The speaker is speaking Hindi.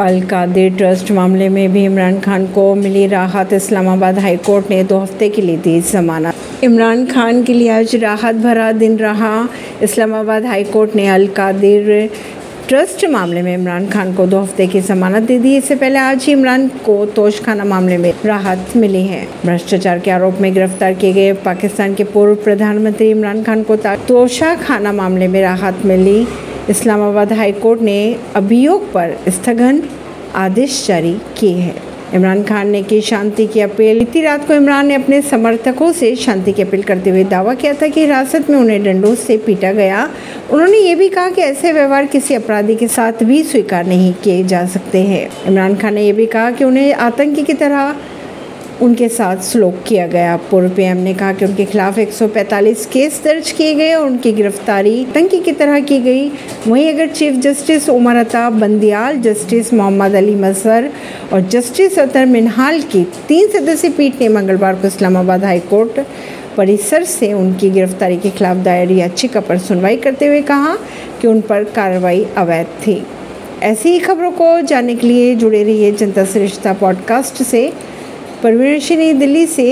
अल कादिर ट्रस्ट मामले में भी इमरान खान को मिली राहत। इस्लामाबाद हाई कोर्ट ने दो हफ़्ते के लिए दी जमानत। इमरान खान के लिए आज राहत भरा दिन रहा। इस्लामाबाद हाई कोर्ट ने अल कादिर ट्रस्ट मामले में इमरान खान को दो हफ़्ते की जमानत दे दी। इससे पहले आज ही इमरान को तोशखाना मामले में राहत मिली है। भ्रष्टाचार के आरोप में गिरफ़्तार किए गए पाकिस्तान के पूर्व प्रधानमंत्री इमरान खान को तोशा खाना मामले में राहत मिली। इस्लामाबाद हाई कोर्ट ने अभियोग पर स्थगन आदेश जारी किए हैं। इमरान खान ने की शांति की अपील। बीती रात को इमरान ने अपने समर्थकों से शांति की अपील करते हुए दावा किया था कि हिरासत में उन्हें डंडों से पीटा गया। उन्होंने ये भी कहा कि ऐसे व्यवहार किसी अपराधी के साथ भी स्वीकार नहीं किए जा सकते हैं। इमरान खान ने यह भी कहा कि उन्हें आतंकी की तरह उनके साथ सलूक किया गया। पूर्व पीएम ने कहा कि उनके खिलाफ 145 केस दर्ज किए गए और उनकी गिरफ्तारी तंकी की तरह की गई। वहीं अगर chief justice Umar Ata Bandial, justice Mohammad Ali Mazhar और जस्टिस अतर मिनहाल की तीन सदस्यीय पीठ ने मंगलवार को इस्लामाबाद हाई कोर्ट परिसर से उनकी गिरफ्तारी के खिलाफ दायर याचिका पर सुनवाई करते हुए कहा कि उन पर कार्रवाई अवैध थी। ऐसी ही खबरों को जानने के लिए जुड़े रहिए जनता श्रेष्ठता पॉडकास्ट से। परवीन दिल्ली से